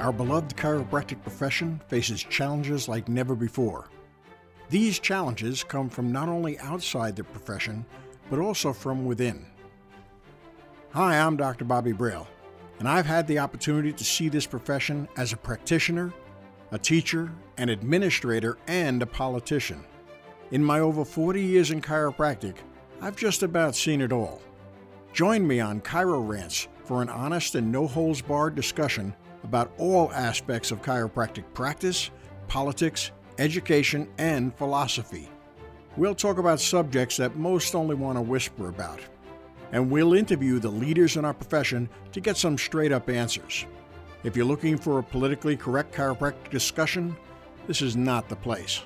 Our beloved chiropractic profession faces challenges like never before. These challenges come from not only outside the profession, but also from within. Hi, I'm Dr. Bobby Braile, and I've had the opportunity to see this profession as a practitioner, a teacher, an administrator, and a politician. In my over 40 years in chiropractic, I've just about seen it all. Join me on Chiro Rants for an honest and no holds barred discussion about all aspects of chiropractic practice, politics, education, and philosophy. We'll talk about subjects that most only want to whisper about. And we'll interview the leaders in our profession to get some straight up answers. If you're looking for a politically correct chiropractic discussion, this is not the place.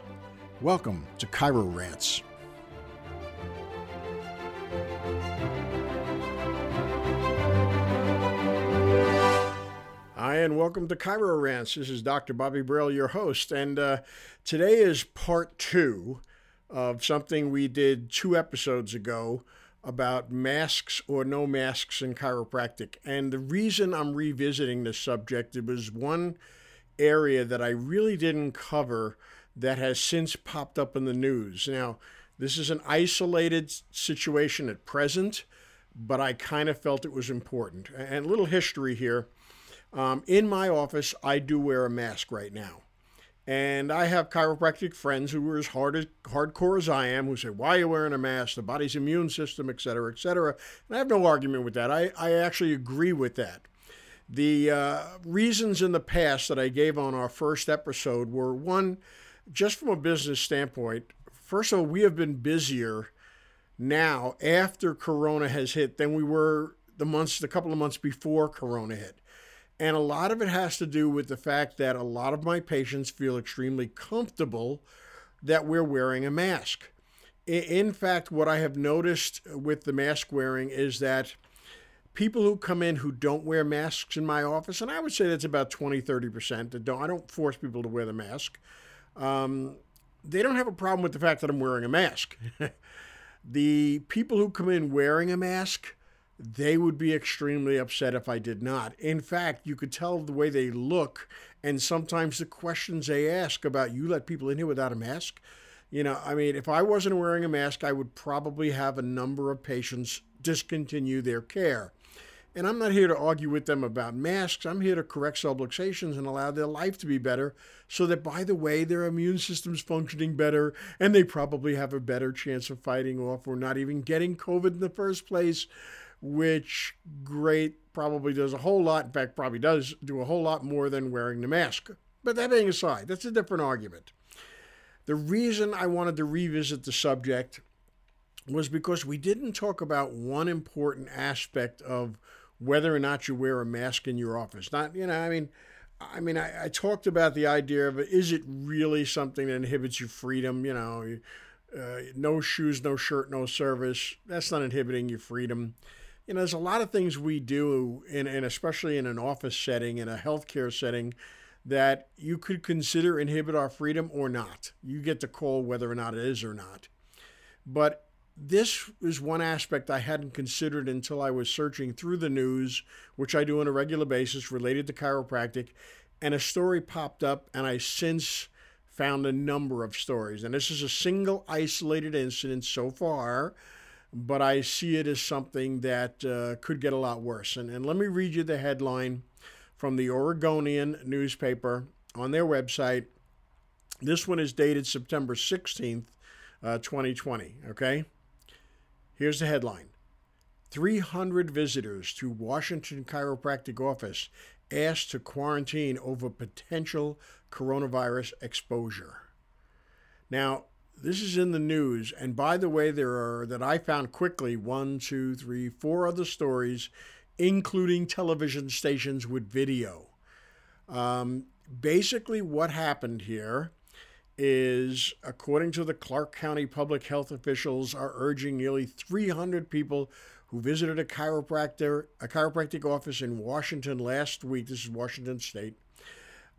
Welcome to Chiro Rants. Hi, and welcome to Chiro Rants. This is Dr. Bobby Braile, your host, and uh, today is part two of something we did two episodes ago about masks or no masks in chiropractic. And the reason I'm revisiting this subject, it was one area that I really didn't cover that has since popped up in the news. Now, this is an isolated situation at present, but I kind of felt it was important. And a little history here. Um, in my office, I do wear a mask right now. And I have chiropractic friends who are as hard as hardcore as I am, who say, "Why are you wearing a mask? The body's immune system, et cetera, et cetera." And I have no argument with that. I, I actually agree with that. The uh, reasons in the past that I gave on our first episode were one, just from a business standpoint. First of all, we have been busier now after Corona has hit than we were the months, the couple of months before Corona hit. And a lot of it has to do with the fact that a lot of my patients feel extremely comfortable that we're wearing a mask. In fact, what I have noticed with the mask wearing is that people who come in who don't wear masks in my office, and I would say that's about 20, 30% that don't, I don't force people to wear the mask. Um, they don't have a problem with the fact that I'm wearing a mask. the people who come in wearing a mask, they would be extremely upset if I did not. In fact, you could tell the way they look and sometimes the questions they ask about you let people in here without a mask. You know, I mean, if I wasn't wearing a mask, I would probably have a number of patients discontinue their care. And I'm not here to argue with them about masks. I'm here to correct subluxations and allow their life to be better so that, by the way, their immune system's functioning better and they probably have a better chance of fighting off or not even getting COVID in the first place which great probably does a whole lot. In fact, probably does do a whole lot more than wearing the mask. But that being aside, that's a different argument. The reason I wanted to revisit the subject was because we didn't talk about one important aspect of whether or not you wear a mask in your office. Not, you know, I mean, I mean, I, I talked about the idea of is it really something that inhibits your freedom? You know, uh, no shoes, no shirt, no service. That's not inhibiting your freedom you know, there's a lot of things we do, in, and especially in an office setting, in a healthcare setting, that you could consider inhibit our freedom or not. You get to call whether or not it is or not. But this is one aspect I hadn't considered until I was searching through the news, which I do on a regular basis related to chiropractic, and a story popped up, and I since found a number of stories. And this is a single isolated incident so far but I see it as something that uh, could get a lot worse. And, and let me read you the headline from the Oregonian newspaper on their website. This one is dated September 16th, uh, 2020. Okay? Here's the headline 300 visitors to Washington Chiropractic Office asked to quarantine over potential coronavirus exposure. Now, this is in the news. And by the way, there are, that I found quickly, one, two, three, four other stories, including television stations with video. Um, basically, what happened here is, according to the Clark County public health officials, are urging nearly 300 people who visited a chiropractor, a chiropractic office in Washington last week. This is Washington State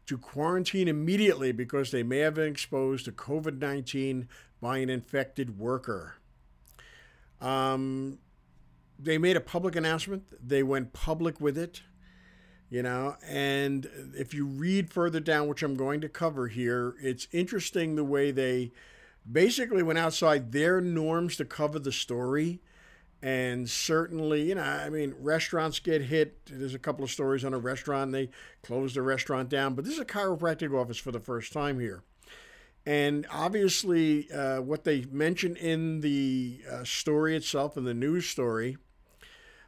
to quarantine immediately because they may have been exposed to COVID 19 by an infected worker. Um, they made a public announcement, they went public with it. you know and if you read further down which i'm going to cover here it's interesting the way they basically went outside their norms to cover the story and certainly you know i mean restaurants get hit. There's a couple of stories on a restaurant they closed the restaurant down. But this is a chiropractic office for the first time here. And obviously uh, what they mention in the uh, story itself in the news story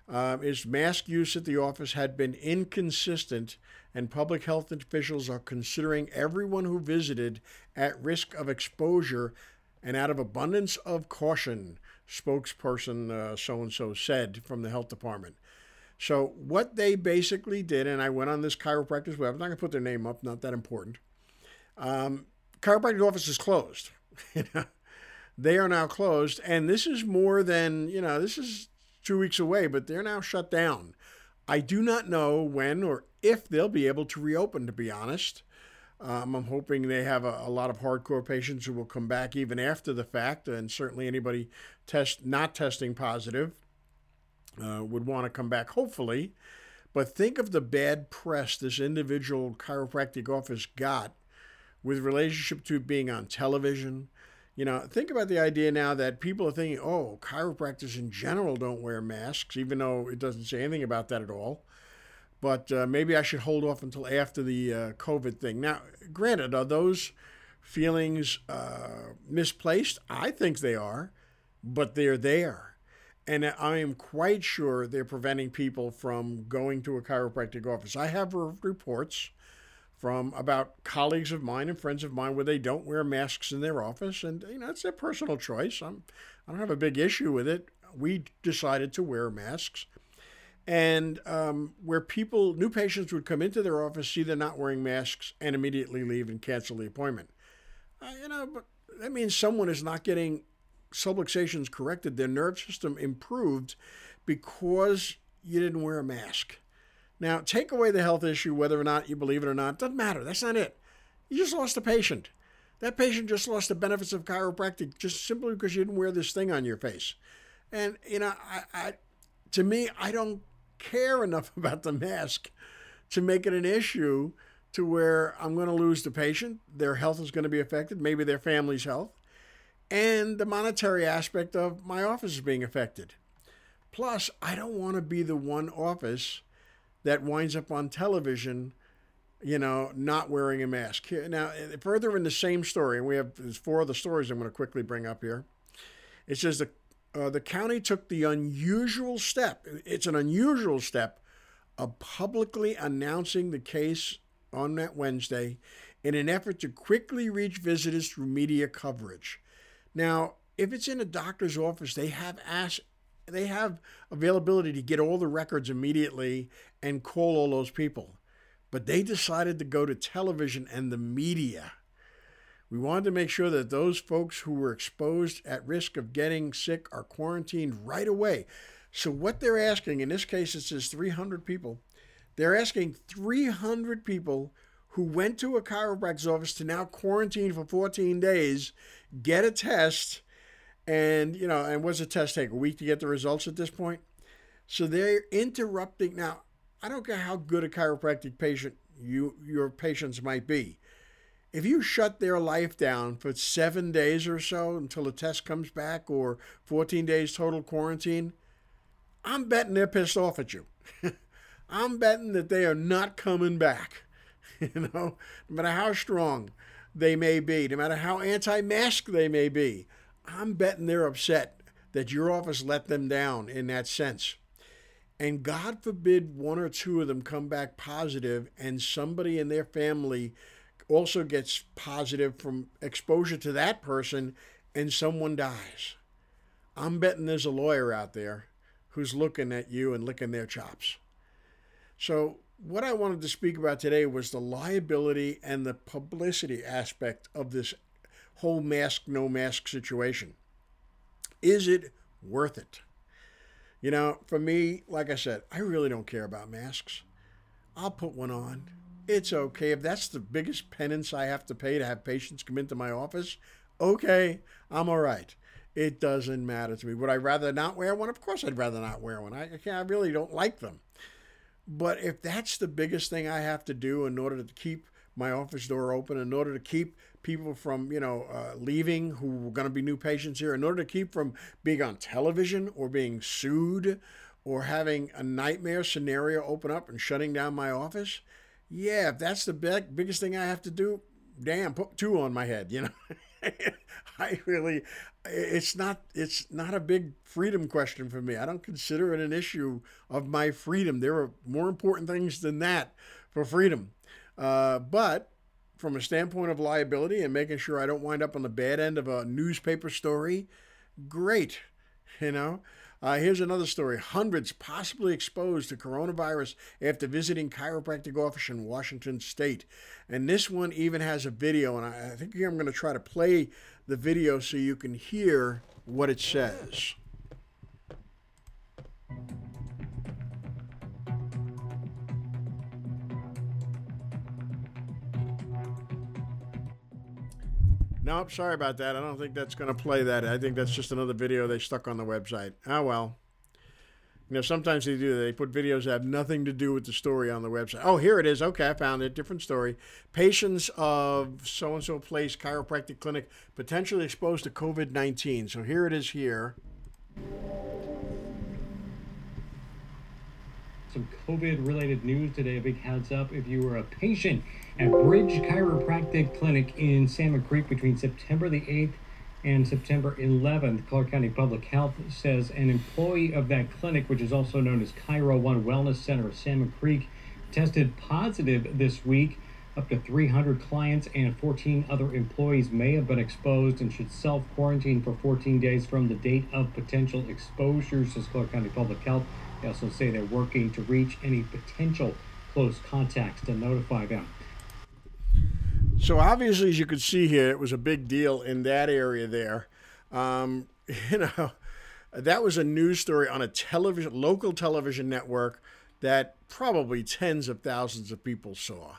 uh, is mask use at the office had been inconsistent, and public health officials are considering everyone who visited at risk of exposure and out of abundance of caution, spokesperson so and so said from the health department. So, what they basically did, and I went on this chiropractor's web, I'm not going to put their name up, not that important. Um, chiropractic office is closed. they are now closed, and this is more than, you know, this is two weeks away, but they're now shut down. I do not know when or if they'll be able to reopen, to be honest. Um, I'm hoping they have a, a, lot of hardcore patients who will come back even after the fact, and certainly anybody test not testing positive uh, would want to come back, hopefully. But think of the bad press this individual chiropractic office got with relationship to being on television, you know, think about the idea now that people are thinking, oh, chiropractors in general don't wear masks, even though it doesn't say anything about that at all. But uh, maybe I should hold off until after the uh, COVID thing. Now, granted, are those feelings uh, misplaced? I think they are, but they're there. And I am quite sure they're preventing people from going to a chiropractic office. I have reports from about colleagues of mine and friends of mine where they don't wear masks in their office, and you know it's their personal choice. I'm, I don't have a big issue with it. We decided to wear masks, and um, where people, new patients would come into their office, see they're not wearing masks, and immediately leave and cancel the appointment. Uh, you know, but that means someone is not getting subluxations corrected, their nerve system improved because you didn't wear a mask. Now, take away the health issue, whether or not you believe it or not, doesn't matter. That's not it. You just lost a patient. That patient just lost the benefits of chiropractic just simply because you didn't wear this thing on your face. And, you know, I, I to me, I don't care enough about the mask to make it an issue to where I'm going to lose the patient, their health is going to be affected, maybe their family's health, and the monetary aspect of my office is being affected. Plus, I don't want to be the one office that winds up on television, you know, not wearing a mask. Now, further in the same story, we have four other stories I'm going to quickly bring up here. It says the uh, the county took the unusual step. It's an unusual step of publicly announcing the case on that Wednesday in an effort to quickly reach visitors through media coverage. Now, if it's in a doctor's office, they have asked they have availability to get all the records immediately and call all those people. But they decided to go to television and the media. We wanted to make sure that those folks who were exposed at risk of getting sick are quarantined right away. So, what they're asking, in this case, it says 300 people, they're asking 300 people who went to a chiropractor's office to now quarantine for 14 days, get a test, and, you know, and what's a test take? A week to get the results at this point? So they're interrupting. Now, I don't care how good a chiropractic patient you your patients might be. If you shut their life down for seven days or so until a test comes back or 14 days total quarantine, I'm betting they're pissed off at you. I'm betting that they are not coming back. you know, no matter how strong they may be, no matter how anti mask they may be, I'm betting they're upset that your office let them down in that sense and God forbid one or two of them come back positive and somebody in their family also gets positive from exposure to that person and someone dies. I'm betting there's a lawyer out there who's looking at you and licking their chops. So, what I wanted to speak about today was the liability and the publicity aspect of this whole mask, no mask situation. Is it worth it? You know, for me, like I said, I really don't care about masks. I'll put one on. It's okay. If that's the biggest penance I have to pay to have patients come into my office, okay, I'm all right. It doesn't matter to me. Would I rather not wear one? Of course, I'd rather not wear one. I, I really don't like them. But if that's the biggest thing I have to do in order to keep my office door open, in order to keep people from, you know, uh, leaving who are going to be new patients here, in order to keep from being on television or being sued or having a nightmare scenario open up and shutting down my office, yeah, if that's the big, biggest thing I have to do, damn, put two on my head, you know. I really, it's not, it's not a big freedom question for me. I don't consider it an issue of my freedom. There are more important things than that for freedom. Uh, but from a standpoint of liability and making sure I don't wind up on the bad end of a newspaper story, great. You know, uh, here's another story. Hundreds possibly exposed to coronavirus after visiting chiropractic office in Washington state. And this one even has a video, and I, I think here I'm going to try to play the video so you can hear what it says. Nope, sorry about that. I don't think that's going to play that. I think that's just another video they stuck on the website. Oh, well. You know, sometimes they do. They put videos that have nothing to do with the story on the website. Oh, here it is. Okay, I found it. Different story. Patients of so and so place chiropractic clinic potentially exposed to COVID 19. So here it is here. Some COVID related news today. A big heads up if you were a patient at Bridge Chiropractic Clinic in Salmon Creek between September the 8th and September 11th. Clark County Public Health says an employee of that clinic, which is also known as Chiro One Wellness Center of Salmon Creek, tested positive this week. Up to 300 clients and 14 other employees may have been exposed and should self quarantine for 14 days from the date of potential exposure, says Clark County Public Health. They also say they're working to reach any potential close contacts to notify them. So obviously, as you can see here, it was a big deal in that area there. Um, you know, that was a news story on a television, local television network that probably tens of thousands of people saw.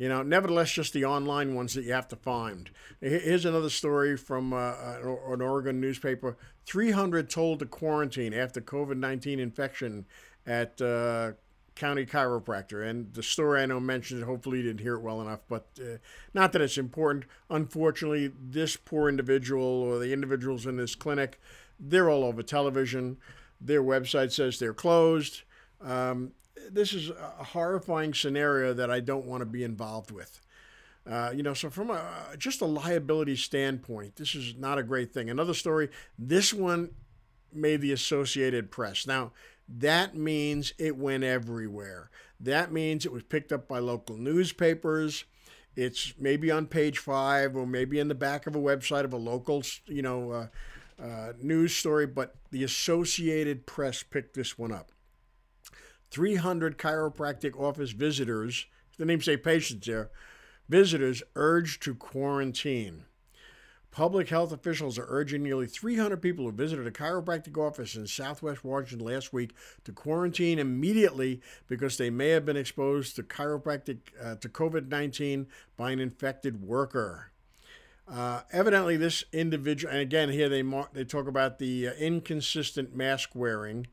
You know, nevertheless, just the online ones that you have to find. Here's another story from uh, an Oregon newspaper 300 told to quarantine after COVID 19 infection at uh, county chiropractor. And the story I know mentioned it. Hopefully, you didn't hear it well enough, but uh, not that it's important. Unfortunately, this poor individual or the individuals in this clinic, they're all over television. Their website says they're closed. Um, this is a horrifying scenario that I don't want to be involved with. Uh, you know, so from a just a liability standpoint, this is not a great thing. Another story. This one made the Associated Press. Now, that means it went everywhere. That means it was picked up by local newspapers. It's maybe on page five or maybe in the back of a website of a local, you know, uh, uh, news story. But the Associated Press picked this one up. 300 chiropractic office visitors, the name say patients there, visitors urged to quarantine. Public health officials are urging nearly 300 people who visited a chiropractic office in southwest Washington last week to quarantine immediately because they may have been exposed to chiropractic uh, to COVID-19 by an infected worker. Uh, evidently, this individual, and again here they mark, they talk about the uh, inconsistent mask wearing.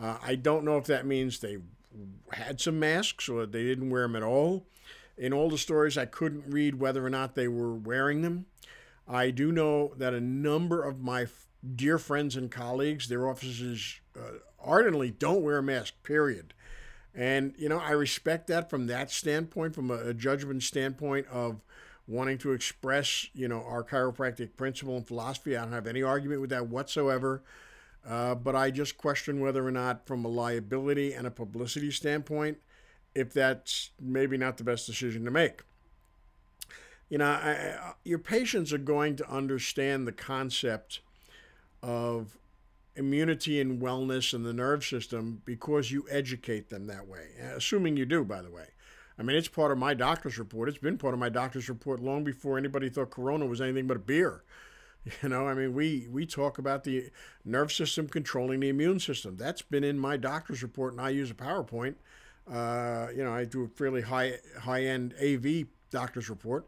Uh, I don't know if that means they had some masks or they didn't wear them at all. In all the stories, I couldn't read whether or not they were wearing them. I do know that a number of my dear friends and colleagues, their offices uh, ardently don't wear a mask, period. And, you know, I respect that from that standpoint, from a, a judgment standpoint of wanting to express, you know, our chiropractic principle and philosophy. I don't have any argument with that whatsoever. Uh, but I just question whether or not, from a liability and a publicity standpoint, if that's maybe not the best decision to make you know, I, your patients are going to understand the concept of immunity and wellness and the nerve system because you educate them that way, assuming you do, by the way. I mean, it's part of my doctor's report. It's been part of my doctor's report long before anybody thought corona was anything but a beer. You know, I mean, we, we talk about the nerve system controlling the immune system. That's been in my doctor's report, and I use a PowerPoint. Uh, you know, I do a fairly high high end AV doctor's report.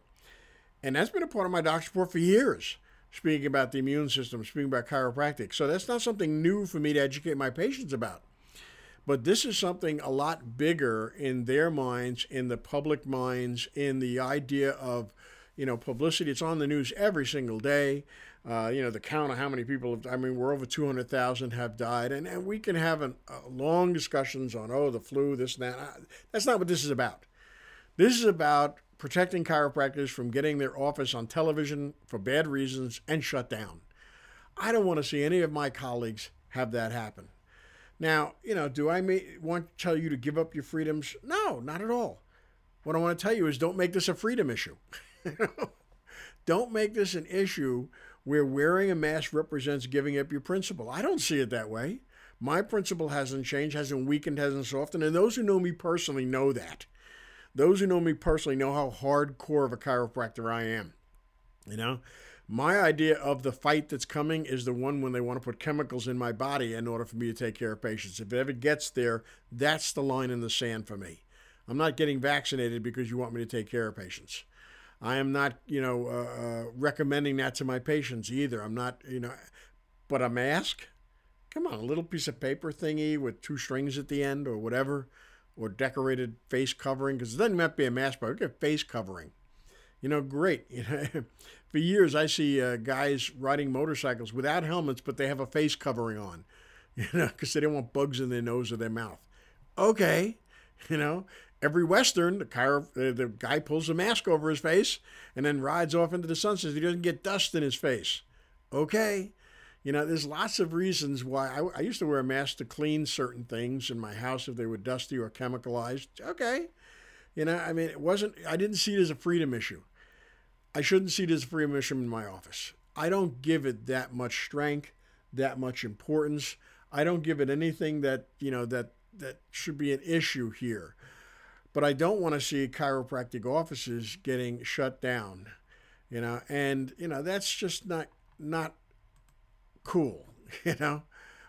And that's been a part of my doctor's report for years, speaking about the immune system, speaking about chiropractic. So that's not something new for me to educate my patients about. But this is something a lot bigger in their minds, in the public minds, in the idea of, you know, publicity. It's on the news every single day. Uh, you know, the count of how many people have, I mean, we're over 200,000 have died. And, and we can have an, uh, long discussions on, oh, the flu, this and that. That's not what this is about. This is about protecting chiropractors from getting their office on television for bad reasons and shut down. I don't want to see any of my colleagues have that happen. Now, you know, do I may, want to tell you to give up your freedoms? No, not at all. What I want to tell you is don't make this a freedom issue. don't make this an issue where wearing a mask represents giving up your principle. I don't see it that way. My principle hasn't changed, hasn't weakened, hasn't softened, and those who know me personally know that. Those who know me personally know how hardcore of a chiropractor I am. You know, my idea of the fight that's coming is the one when they want to put chemicals in my body in order for me to take care of patients. If it ever gets there, that's the line in the sand for me. I'm not getting vaccinated because you want me to take care of patients. I am not, you know, uh, uh, recommending that to my patients either. I'm not, you know, but a mask? Come on, a little piece of paper thingy with two strings at the end or whatever, or decorated face covering, because it doesn't have to be a mask, but get face covering. You know, great. You know, for years, I see uh, guys riding motorcycles without helmets, but they have a face covering on, you know, because they don't want bugs in their nose or their mouth. Okay, you know, every Western, the, car, uh, the guy pulls a mask over his face and then rides off into the sunset. He doesn't get dust in his face. Okay. You know, there's lots of reasons why I, I, used to wear a mask to clean certain things in my house if they were dusty or chemicalized. Okay. You know, I mean, it wasn't, I didn't see it as a freedom issue. I shouldn't see it as a freedom issue in my office. I don't give it that much strength, that much importance. I don't give it anything that, you know, that, that should be an issue here. But I don't want to see chiropractic offices getting shut down, you know, and, you know, that's just not, not cool, you know.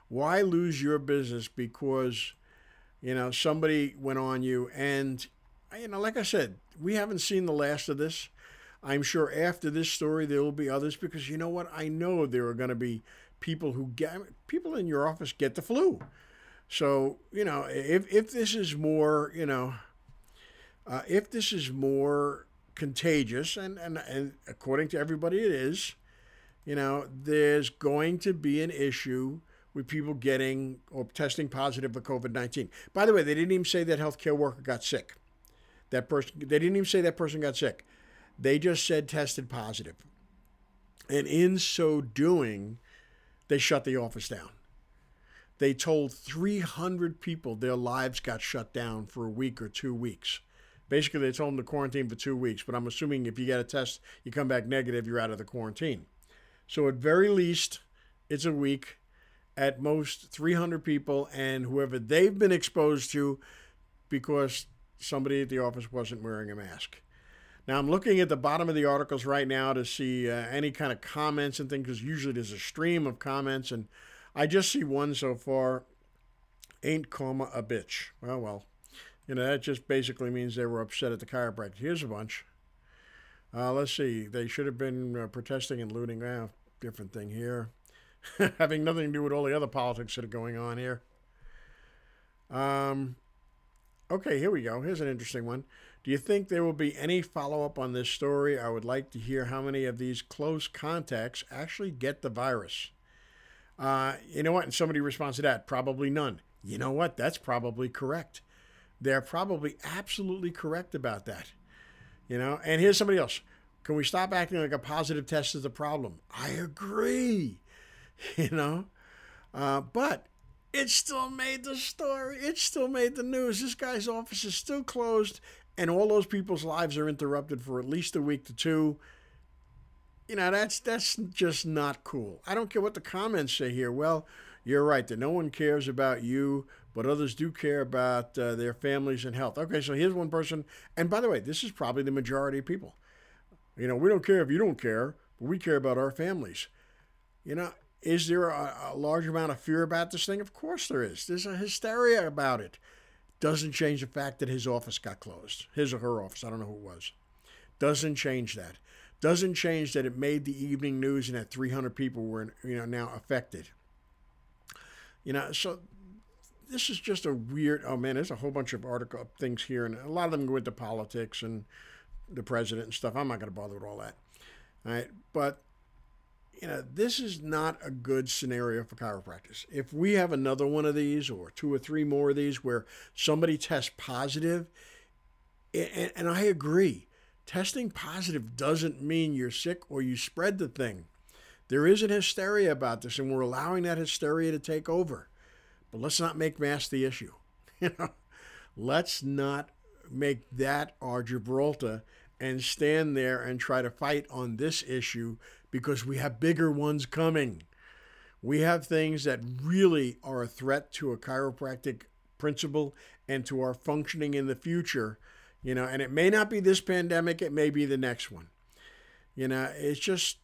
Why lose your business because, you know, somebody went on you and, you know, like I said, we haven't seen the last of this. I'm sure after this story there will be others because you know what? I know there are going to be people who get people in your office get the flu. So you know, if if this is more, you know, uh, if this is more contagious, and, and and according to everybody it is, you know, there's going to be an issue with people getting or testing positive for COVID 19. By the way, they didn't even say that healthcare worker got sick. That person, they didn't even say that person got sick. They just said tested positive. And in so doing, they shut the office down. They told 300 people their lives got shut down for a week or two weeks. Basically, they told them to quarantine for two weeks, but I'm assuming if you get a test, you come back negative, you're out of the quarantine. So, at very least, it's a week. At most, 300 people and whoever they've been exposed to because somebody at the office wasn't wearing a mask. Now I'm looking at the bottom of the articles right now to see uh, any kind of comments and things because usually there's a stream of comments and I just see one so far. Ain't coma a bitch. Well, well, you know that just basically means they were upset at the chiropractor. Here's a bunch. Uh, let's see. They should have been uh, protesting and looting. Ah, different thing here. Having nothing to do with all the other politics that are going on here. Um, okay, here we go. Here's an interesting one. Do you think there will be any follow up on this story? I would like to hear how many of these close contacts actually get the virus. Uh, you know what? And somebody responds to that probably none. You know what? That's probably correct. They're probably absolutely correct about that. You know, and here's somebody else. Can we stop acting like a positive test is the problem? I agree. You know, uh, but it still made the story. It still made the news. This guy's office is still closed and all those people's lives are interrupted for at least a week to two, you know, that's that's just not cool. I don't care what the comments say here. Well, you're right that no one cares about you, but others do care about uh, their families and health. Okay, so here's one person, and by the way, this is probably the majority of people. You know, we don't care if you don't care, but we care about our families. You know, is there a, a large amount of fear about this thing? Of course there is. There's a hysteria about it. Doesn't change the fact that his office got closed, his or her office. I don't know who it was. Doesn't change that. Doesn't change that it made the evening news and that 300 people were, you know, now affected. You know, so this is just a weird. Oh man, there's a whole bunch of article things here, and a lot of them go into politics and the president and stuff. I'm not going to bother with all that. All right, but you know, this is not a good scenario for chiropractors. If we have another one of these or two or three more of these where somebody tests positive, and, and I agree, testing positive doesn't mean you're sick or you spread the thing. There is an hysteria about this, and we're allowing that hysteria to take over. But let's not make mass the issue. You know, let's not make that our Gibraltar and stand there and try to fight on this issue because we have bigger ones coming. We have things that really are a threat to a chiropractic principle and to our functioning in the future. You know, and it may not be this pandemic, it may be the next one. You know, it's just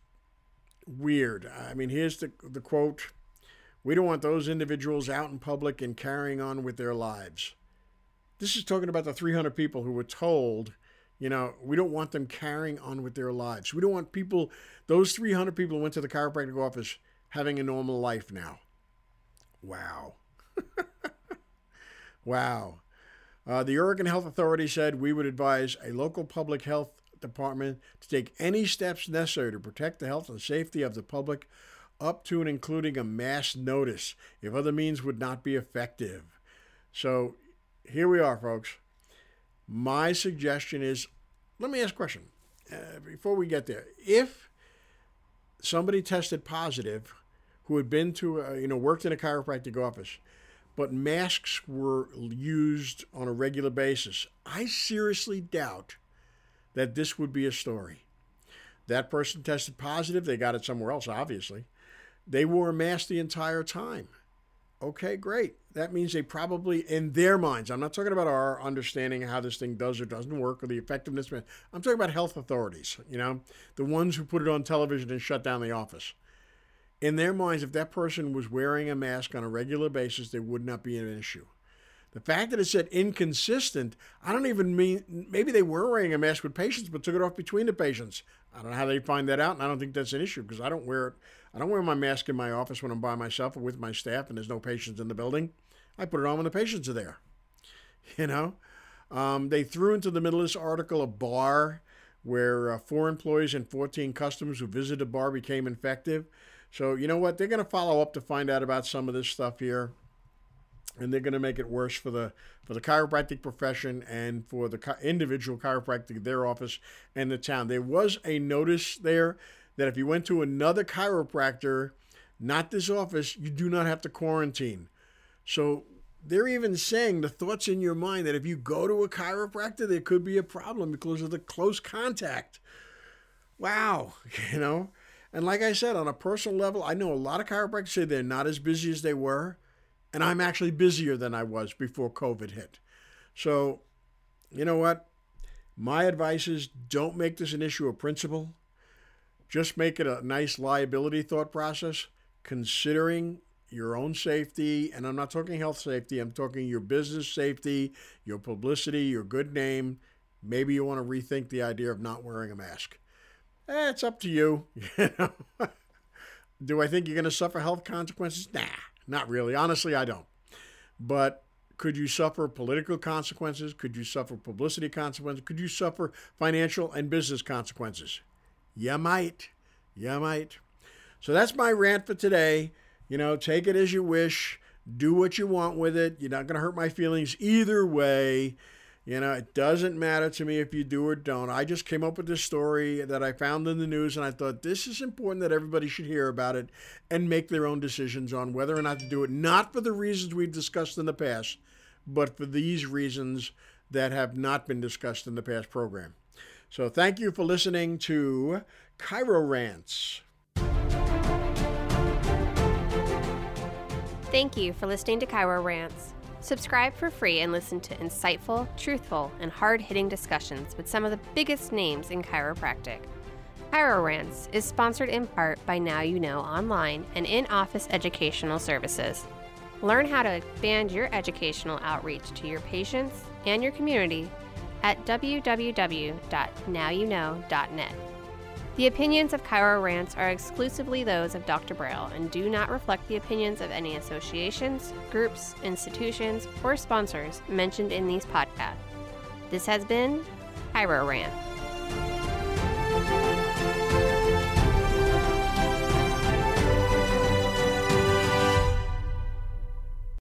weird. I mean, here's the, the quote We don't want those individuals out in public and carrying on with their lives. This is talking about the 300 people who were told, you know, we don't want them carrying on with their lives. We don't want people, those 300 people who went to the chiropractic office, having a normal life now. Wow. wow. Uh, the Oregon Health Authority said we would advise a local public health department to take any steps necessary to protect the health and safety of the public, up to and including a mass notice if other means would not be effective. So here we are, folks. My suggestion is let me ask a question uh, before we get there. If somebody tested positive who had been to, a, you know, worked in a chiropractic office, but masks were used on a regular basis, I seriously doubt that this would be a story. That person tested positive, they got it somewhere else, obviously. They wore a mask the entire time. Okay, great. That means they probably, in their minds, I'm not talking about our understanding of how this thing does or doesn't work or the effectiveness. I'm talking about health authorities, you know, the ones who put it on television and shut down the office. In their minds, if that person was wearing a mask on a regular basis, there would not be an issue. The fact that it said inconsistent, I don't even mean maybe they were wearing a mask with patients but took it off between the patients. I don't know how they find that out, and I don't think that's an issue because I don't wear it. I don't wear my mask in my office when I'm by myself or with my staff and there's no patients in the building. I put it on when the patients are there. You know, um, they threw into the middle of this article a bar where uh, four employees and 14 customers who visited the bar became infected. So you know what? They're going to follow up to find out about some of this stuff here and they're going to make it worse for the for the chiropractic profession and for the individual chiropractic their office and the town. There was a notice there that if you went to another chiropractor not this office you do not have to quarantine. So they're even saying the thoughts in your mind that if you go to a chiropractor there could be a problem because of the close contact. Wow you know? And like i said on a personal level i know a lot of chiropractors say they're not as busy as they were and I'm actually busier than I was before COVID hit. So, you know what? My advice is don't make this an issue of principle. Just make it a nice liability thought process, considering your own safety. And I'm not talking health safety, I'm talking your business safety, your publicity, your good name. Maybe you want to rethink the idea of not wearing a mask. Eh, it's up to you. Do I think you're going to suffer health consequences? Nah. Not really. Honestly, I don't. But could you suffer political consequences? Could you suffer publicity consequences? Could you suffer financial and business consequences? You might. You might. So that's my rant for today. You know, take it as you wish. Do what you want with it. You're not going to hurt my feelings either way. You know, it doesn't matter to me if you do or don't. I just came up with this story that I found in the news, and I thought this is important that everybody should hear about it and make their own decisions on whether or not to do it, not for the reasons we've discussed in the past, but for these reasons that have not been discussed in the past program. So thank you for listening to Chiro Rants. Thank you for listening to Chiro Rants. Subscribe for free and listen to insightful, truthful, and hard hitting discussions with some of the biggest names in chiropractic. Chiro Rants is sponsored in part by Now You Know online and in office educational services. Learn how to expand your educational outreach to your patients and your community at www.nowyouknow.net. The opinions of Chiro Rants are exclusively those of Dr. Braile and do not reflect the opinions of any associations, groups, institutions, or sponsors mentioned in these podcasts. This has been Chiro Rant.